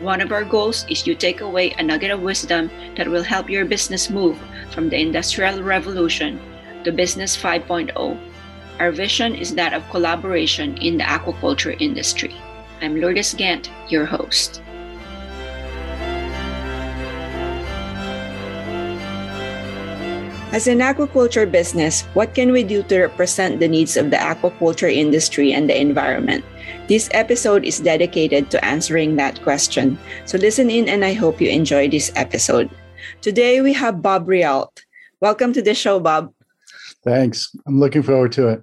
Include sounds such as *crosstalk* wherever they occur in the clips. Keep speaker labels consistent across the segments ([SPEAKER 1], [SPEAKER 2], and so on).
[SPEAKER 1] One of our goals is to take away a nugget of wisdom that will help your business move from the Industrial Revolution to Business 5.0. Our vision is that of collaboration in the aquaculture industry. I'm Lourdes Gant, your host. As an aquaculture business, what can we do to represent the needs of the aquaculture industry and the environment? This episode is dedicated to answering that question. So listen in and I hope you enjoy this episode. Today we have Bob Rheault. Welcome to the show, Bob.
[SPEAKER 2] Thanks. I'm looking forward to it.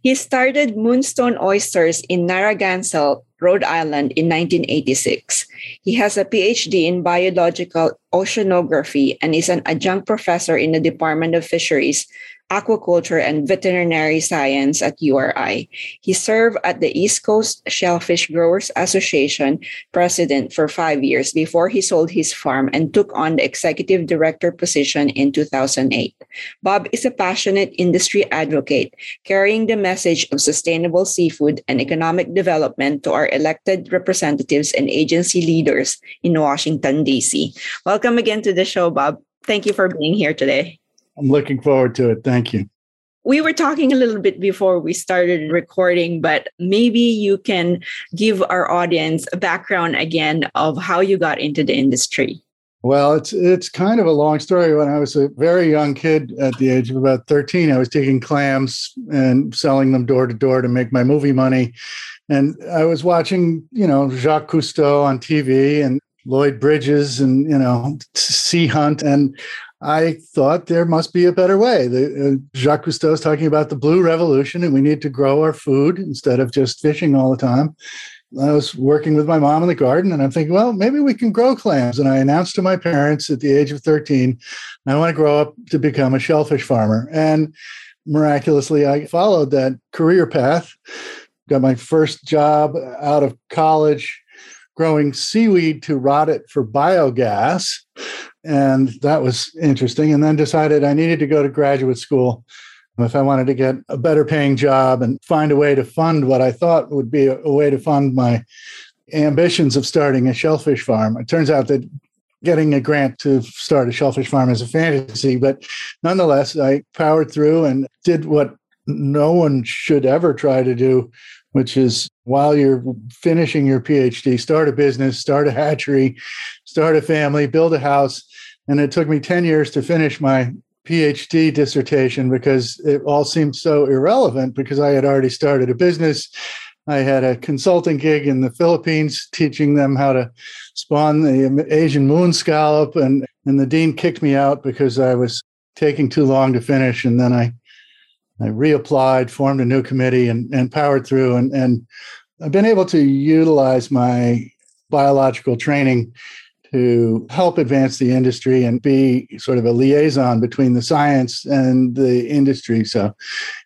[SPEAKER 1] He started Moonstone Oysters in Narragansett, Rhode Island in 1986. He has a PhD in biological oceanography and is an adjunct professor in the Department of Fisheries aquaculture and veterinary science at URI. He served at the East Coast Shellfish Growers Association president for five years before he sold his farm and took on the executive director position in 2008. Bob is a passionate industry advocate, carrying the message of sustainable seafood and economic development to our elected representatives and agency leaders in Washington, D.C. Welcome again to the show, Bob. Thank you for being here today.
[SPEAKER 2] I'm looking forward to it. Thank you.
[SPEAKER 1] We were talking a little bit before we started recording, but maybe you can give our audience a background again of how you got into the industry.
[SPEAKER 2] Well, it's it's kind of a long story. When I was a very young kid, at the age of about thirteen, I was taking clams and selling them door to door to make my movie money. And I was watching, you know, Jacques Cousteau on TV and Lloyd Bridges and you know Sea Hunt, and I thought there must be a better way. The, uh, Jacques Cousteau is talking about the blue revolution, and we need to grow our food instead of just fishing all the time. I was working with my mom in the garden, and I'm thinking, well, maybe we can grow clams. And I announced to my parents at the age of 13, I want to grow up to become a shellfish farmer. And miraculously, I followed that career path. Got my first job out of college growing seaweed to rot it for biogas and that was interesting. And then decided I needed to go to graduate school if I wanted to get a better paying job and find a way to fund what I thought would be a, way to fund my ambitions of starting a shellfish farm. It turns out that getting a grant to start a shellfish farm is a fantasy, but nonetheless, I powered through and did what no one should ever try to do, which is while you're finishing your PhD, start a business, start a hatchery, start a family, build a house, and it took me 10 years to finish my PhD dissertation because it all seemed so irrelevant because I had already started a business. I had a consulting gig in the Philippines teaching them how to spawn the Asian moon scallop. And, and the dean kicked me out because I was taking too long to finish. And then I, I reapplied, formed a new committee, and, and powered through. And, and I've been able to utilize my biological training to help advance the industry and be sort of a liaison between the science and the industry. So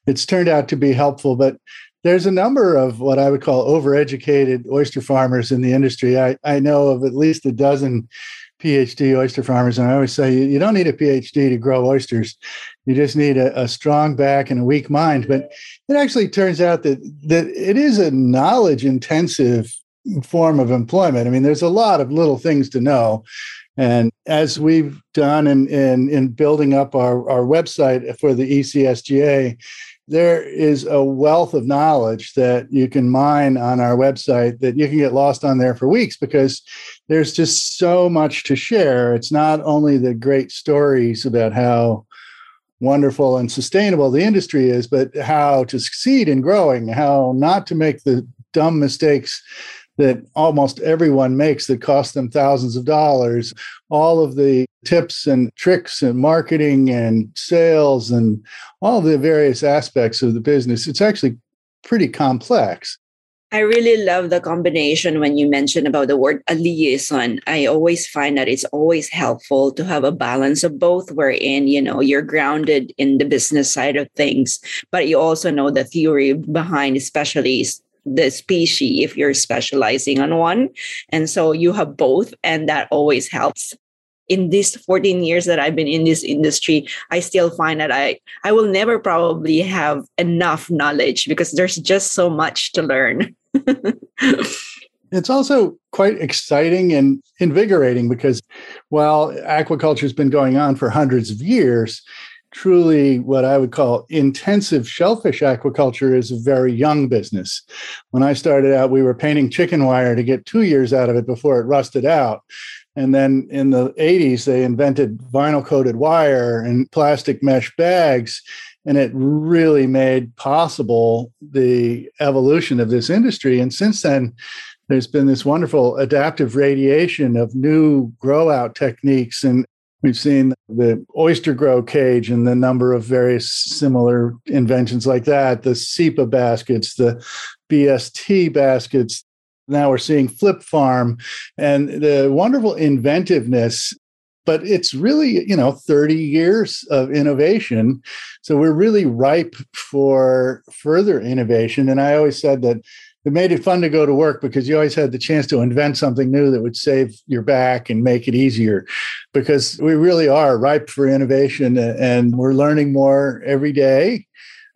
[SPEAKER 2] it's turned out to be helpful, but there's a number of what I would call overeducated oyster farmers in the industry. I, I know of at least a dozen PhD oyster farmers, and I always say you don't need a PhD to grow oysters. You just need a, a strong back and a weak mind. But it actually turns out that that it is a knowledge intensive form of employment. I mean, there's a lot of little things to know. And as we've done in, in, in building up our, our website for the ECSGA, there is a wealth of knowledge that you can mine on our website that you can get lost on there for weeks because there's just so much to share. It's not only the great stories about how wonderful and sustainable the industry is, but how to succeed in growing, how not to make the dumb mistakes that almost everyone makes that cost them thousands of dollars. All of the tips and tricks and marketing and sales and all the various aspects of the business. It's actually pretty complex.
[SPEAKER 1] I really love the combination when you mention about the word a liaison. I always find that it's always helpful to have a balance of both wherein, you know, you're grounded in the business side of things, but you also know the theory behind especially the species if you're specializing on one. And so you have both and that always helps in these 14 years that I've been in this industry, I still find that I I will never probably have enough knowledge because there's just so much to learn. *laughs*
[SPEAKER 2] it's also quite exciting and invigorating because while aquaculture has been going on for hundreds of years, truly what I would call intensive shellfish aquaculture is a very young business. When I started out, we were painting chicken wire to get two years out of it before it rusted out. And then in the 80s, they invented vinyl coated wire and plastic mesh bags. And it really made possible the evolution of this industry. And since then, there's been this wonderful adaptive radiation of new grow out techniques. And we've seen the oyster grow cage and the number of various similar inventions like that the SEAPA baskets, the BST baskets, now we're seeing Flip Farm and the wonderful inventiveness but it's really you know 30 years of innovation. So we're really ripe for further innovation. And i always said that it made it fun to go to work because you always had the chance to invent something new that would save your back and make it easier because we really are ripe for innovation and we're learning more every day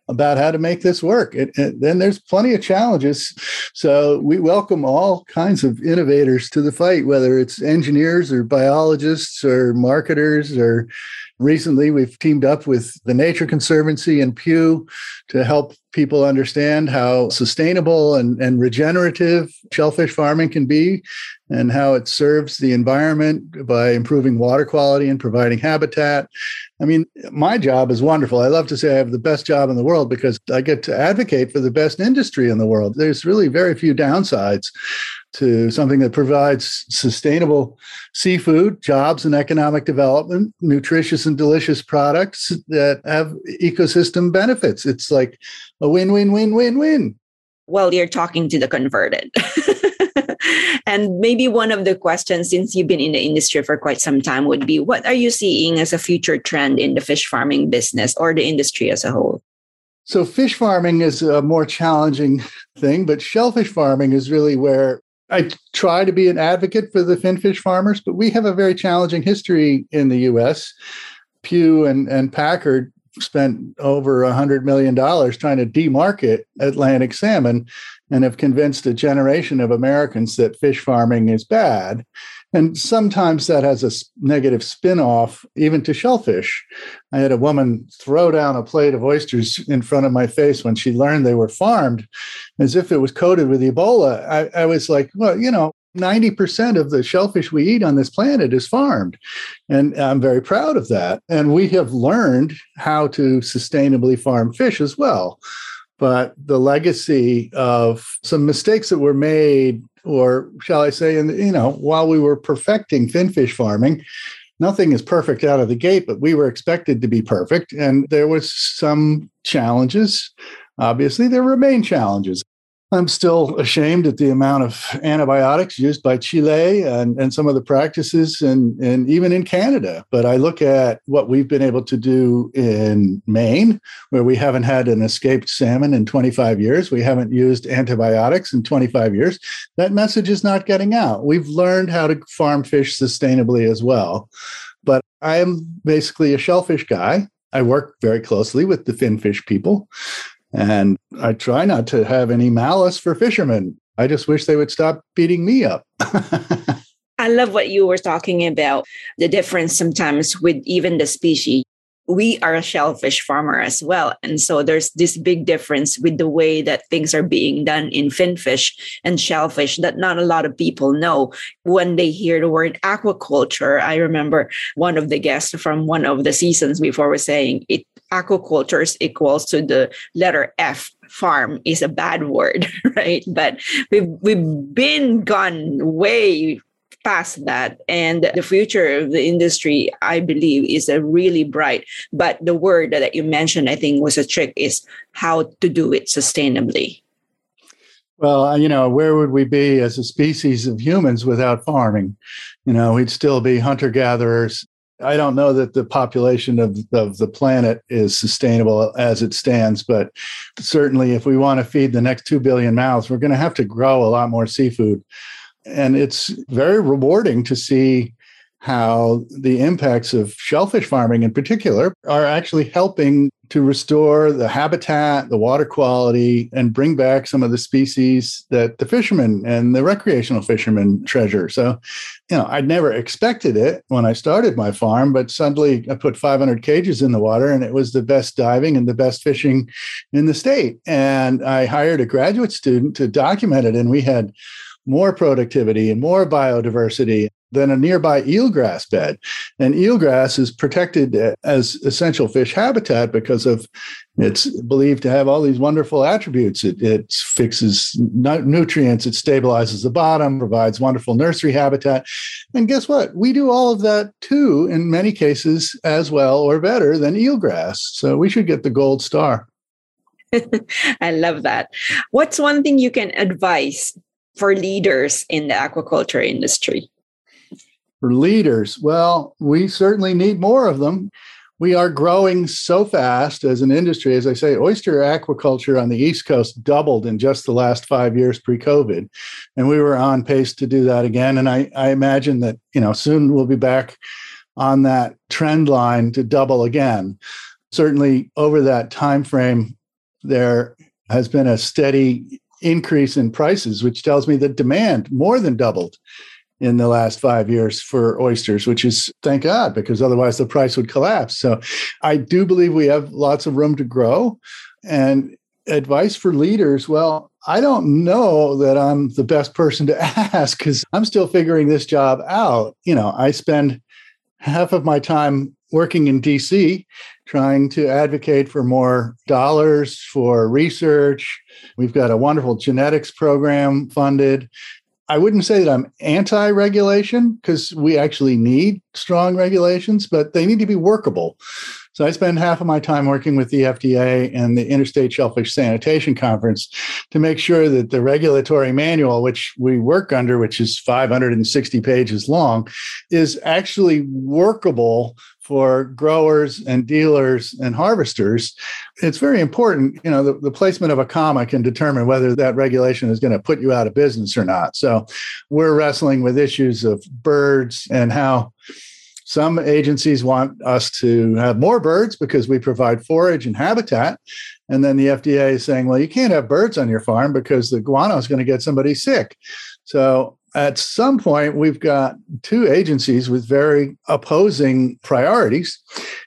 [SPEAKER 2] about how to make this work. Then there's plenty of challenges. So we welcome all kinds of innovators to the fight, whether it's engineers or biologists or marketers or recently we've teamed up with the Nature Conservancy and Pew to help people understand how sustainable and, and regenerative shellfish farming can be and how it serves the environment by improving water quality and providing habitat. I mean, my job is wonderful. I love to say I have the best job in the world because I get to advocate for the best industry in the world. There's really very few downsides to something that provides sustainable seafood, jobs and economic development, nutritious and delicious products that have ecosystem benefits. It's like a win win win win win.
[SPEAKER 1] Well, you're talking to the converted. *laughs* and maybe one of the questions, since you've been in the industry for quite some time, would be what are you seeing as a future trend in the fish farming business or the industry as a whole?
[SPEAKER 2] So, fish farming is a more challenging thing, but shellfish farming is really where I try to be an advocate for the finfish farmers, but we have a very challenging history in the US. Pew and, and Packard spent over a hundred million dollars trying to demarket Atlantic salmon and have convinced a generation of Americans that fish farming is bad. And sometimes that has a negative spin off, even to shellfish. I had a woman throw down a plate of oysters in front of my face when she learned they were farmed as if it was coated with Ebola. I, I was like, well, you know, 90% of the shellfish we eat on this planet is farmed. And I'm very proud of that. And we have learned how to sustainably farm fish as well. But the legacy of some mistakes that were made, or shall I say, in, you know, while we were perfecting finfish farming, nothing is perfect out of the gate, but we were expected to be perfect. And there was some challenges. Obviously, there remain challenges. I'm still ashamed at the amount of antibiotics used by Chile and, and some of the practices and, and even in Canada. But I look at what we've been able to do in Maine, where we haven't had an escaped salmon in 25 years. We haven't used antibiotics in 25 years. That message is not getting out. We've learned how to farm fish sustainably as well. But I am basically a shellfish guy. I work very closely with the finfish people. And I try not to have any malice for fishermen. I just wish they would stop beating me up. *laughs*
[SPEAKER 1] I love what you were talking about the difference sometimes with even the species. we are a shellfish farmer as well. And so there's this big difference with the way that things are being done in finfish and shellfish that not a lot of people know. When they hear the word aquaculture, I remember one of the guests from one of the seasons before was saying it aquaculture is equals to the letter F farm is a bad word, *laughs* right? But we've we've been gone way past that. And the future of the industry i believe is a really bright but the word that you mentioned i think was a trick is how to do it sustainably.
[SPEAKER 2] Well uh, you know where would we be as a species of humans without farming? You know we'd still be hunter gatherers I don't know that the population of, of the planet is sustainable as it stands, but certainly if we want to feed the next 2 billion mouths, we're going to have to grow a lot more seafood. And it's very rewarding to see how the impacts of shellfish farming in particular are actually helping to restore the habitat, the water quality, and bring back some of the species that the fishermen and the recreational fishermen treasure. So, you know, I'd never expected it when I started my farm, but suddenly I put 500 cages in the water and it was the best diving and the best fishing in the state. And I hired a graduate student to document it, and we had more productivity and more biodiversity than a nearby eelgrass bed. And eelgrass is protected uh, as essential fish habitat because of it's believed to have all these wonderful attributes. It, it fixes nutrients, it stabilizes the bottom, provides wonderful nursery habitat. And guess what? We do all of that too, in many cases, as well or better than eelgrass. So we should get the gold star. *laughs*
[SPEAKER 1] I love that. What's one thing you can advise for leaders in the aquaculture industry?
[SPEAKER 2] For leaders, well, we certainly need more of them. We are growing so fast as an industry. As I say, oyster aquaculture on the East Coast doubled in just the last five years pre COVID. And we were on pace to do that again. And I, I imagine that, you know, soon we'll be back on that trend line to double again. Certainly over that time frame, there has been a steady increase in prices, which tells me that demand more than doubled in the last five years for oysters, which is thank God, because otherwise the price would collapse. So I do believe we have lots of room to grow. And advice for leaders well, I don't know that I'm the best person to *laughs* ask because I'm still figuring this job out. You know, I spend half of my time working in DC trying to advocate for more dollars for research. We've got a wonderful genetics program funded. I wouldn't say that I'm anti regulation because we actually need strong regulations, but they need to be workable. So I spend half of my time working with the FDA and the Interstate Shellfish Sanitation Conference to make sure that the regulatory manual, which we work under, which is 560 pages long, is actually workable for growers and dealers and harvesters. It's very important. You know, the, the placement of a comma can determine whether that regulation is going to put you out of business or not. So we're wrestling with issues of birds and how some agencies want us to have more birds because we provide forage and habitat. And then the FDA is saying, well, you can't have birds on your farm because the guano is going to get somebody sick. So at some point, we've got two agencies with very opposing priorities.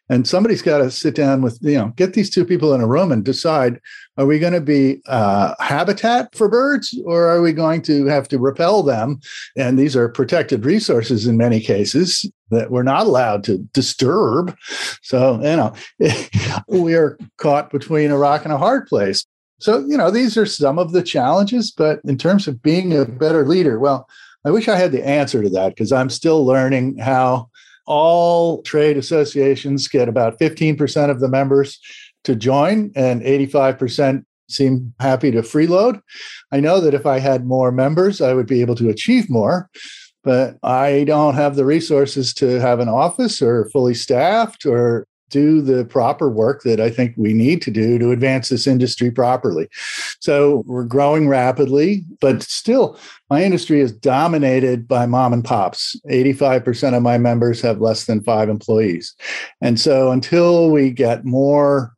[SPEAKER 2] And somebody's got to sit down with, you know, get these two people in a room and decide are we going to be uh, habitat for birds or are we going to have to repel them? And these are protected resources in many cases that we're not allowed to disturb. So, you know, *laughs* we are caught between a rock and a hard place. So, you know, these are some of the challenges, but in terms of being a better leader, well, I wish I had the answer to that because I'm still learning how all trade associations get about 15% of the members to join, and 85% seem happy to freeload. I know that if I had more members, I would be able to achieve more, but I don't have the resources to have an office or fully staffed or do the proper work that I think we need to do to advance this industry properly. So we're growing rapidly, but still, my industry is dominated by mom and pops. 85% of my members have less than five employees. And so until we get more,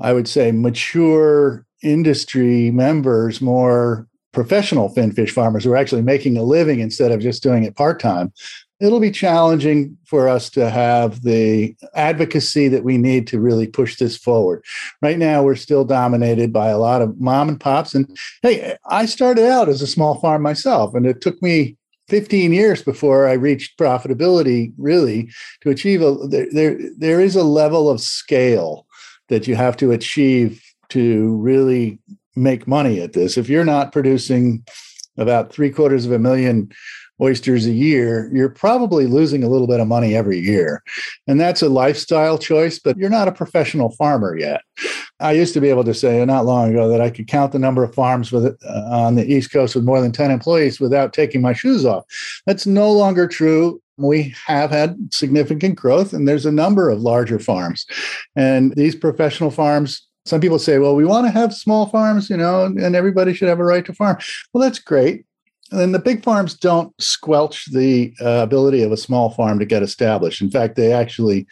[SPEAKER 2] I would say, mature industry members, more professional finfish farmers who are actually making a living instead of just doing it part time, it'll be challenging for us to have the advocacy that we need to really push this forward. Right now, we're still dominated by a lot of mom and pops. And hey, I started out as a small farm myself, and it took me 15 years before I reached profitability really to achieve a there, there, is a level of scale that you have to achieve to really make money at this. If you're not producing about three quarters of a million oysters a year, you're probably losing a little bit of money every year. And that's a lifestyle choice, but you're not a professional farmer yet. I used to be able to say not long ago that I could count the number of farms with uh, on the East Coast with more than 10 employees without taking my shoes off. That's no longer true. We have had significant growth, and there's a number of larger farms. And these professional farms some people say, well, we want to have small farms, you know, and everybody should have a right to farm. Well, that's great and the big farms don't squelch the uh, ability of a small farm to get established. In fact, they actually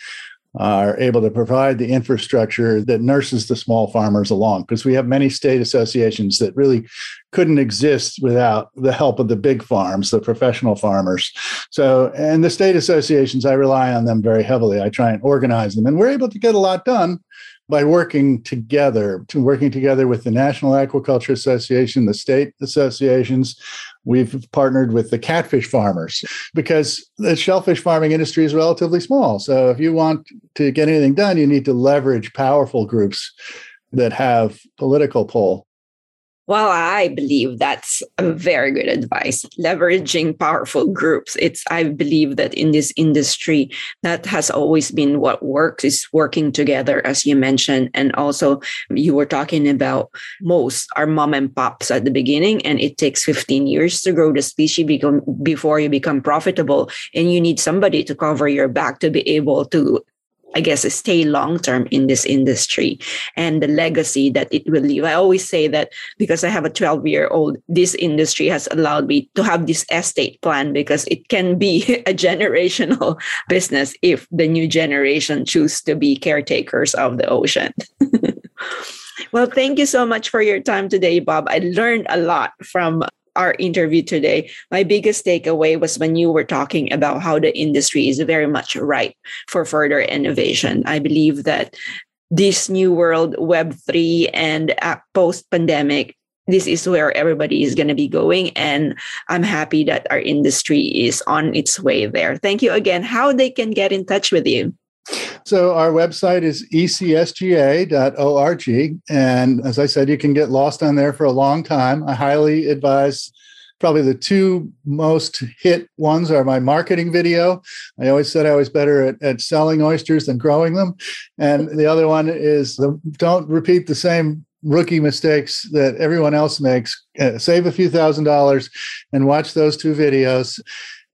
[SPEAKER 2] are able to provide the infrastructure that nurses the small farmers along because we have many state associations that really couldn't exist without the help of the big farms, the professional farmers. So, and the state associations, I rely on them very heavily. I try and organize them, and we're able to get a lot done by working together, to working together with the National Aquaculture Association, the state associations. We've partnered with the catfish farmers because the shellfish farming industry is relatively small. So if you want to get anything done, you need to leverage powerful groups that have political pull.
[SPEAKER 1] Well, I believe that's a very good advice. Leveraging powerful groups. It's I believe that in this industry that has always been what works is working together as you mentioned and also you were talking about most are mom and pops at the beginning and it takes 15 years to grow the species become, before you become profitable and you need somebody to cover your back to be able to I guess, stay long term in this industry and the legacy that it will leave. I always say that because I have a 12 year old, this industry has allowed me to have this estate plan because it can be *laughs* a generational *laughs* business if the new generation choose to be caretakers of the ocean. *laughs* well, thank you so much for your time today, Bob. I learned a lot from our interview today, my biggest takeaway was when you were talking about how the industry is very much ripe for further innovation. I believe that this new world, Web3 and uh, post pandemic, this is where everybody is going to be going. And I'm happy that our industry is on its way there. Thank you again. How they can get in touch with you.
[SPEAKER 2] So our website is ecsga.org. And as I said, you can get lost on there for a long time. I highly advise probably the two most hit ones are my marketing video. I always said I was better at, at selling oysters than growing them. And the other one is the, don't repeat the same rookie mistakes that everyone else makes. Uh, save a few thousand dollars and watch those two videos.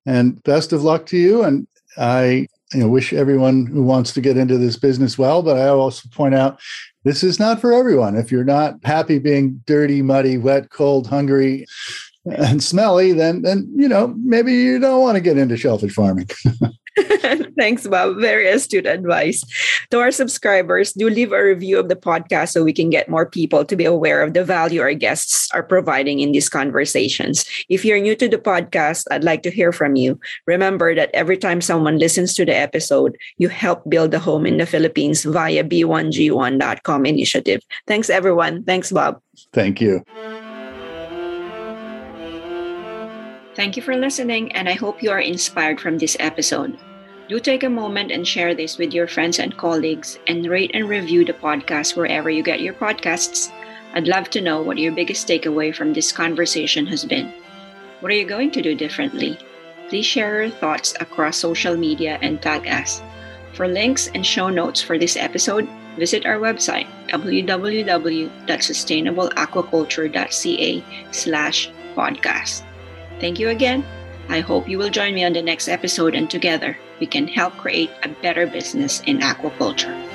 [SPEAKER 2] And best of luck to you. And I you know, wish everyone who wants to get into this business well, but I also point out this is not for everyone. If you're not happy being dirty, muddy, wet, cold, hungry, and smelly, then then you know maybe you don't want to get into shellfish farming. *laughs*
[SPEAKER 1] Thanks, Bob. Very astute advice. To our subscribers, do leave a review of the podcast so we can get more people to be aware of the value our guests are providing in these conversations. If you're new to the podcast, I'd like to hear from you. Remember that every time someone listens to the episode, you help build a home in the Philippines via b1g1.com initiative. Thanks, everyone. Thanks, Bob.
[SPEAKER 2] Thank you.
[SPEAKER 1] Thank you for listening, and I hope you are inspired from this episode. Do take a moment and share this with your friends and colleagues, and rate and review the podcast wherever you get your podcasts. I'd love to know what your biggest takeaway from this conversation has been. What are you going to do differently? Please share your thoughts across social media and tag us. For links and show notes for this episode, visit our website www.sustainableaquaculture.ca slash podcast. Thank you again. I hope you will join me on the next episode, and together we can help create a better business in aquaculture.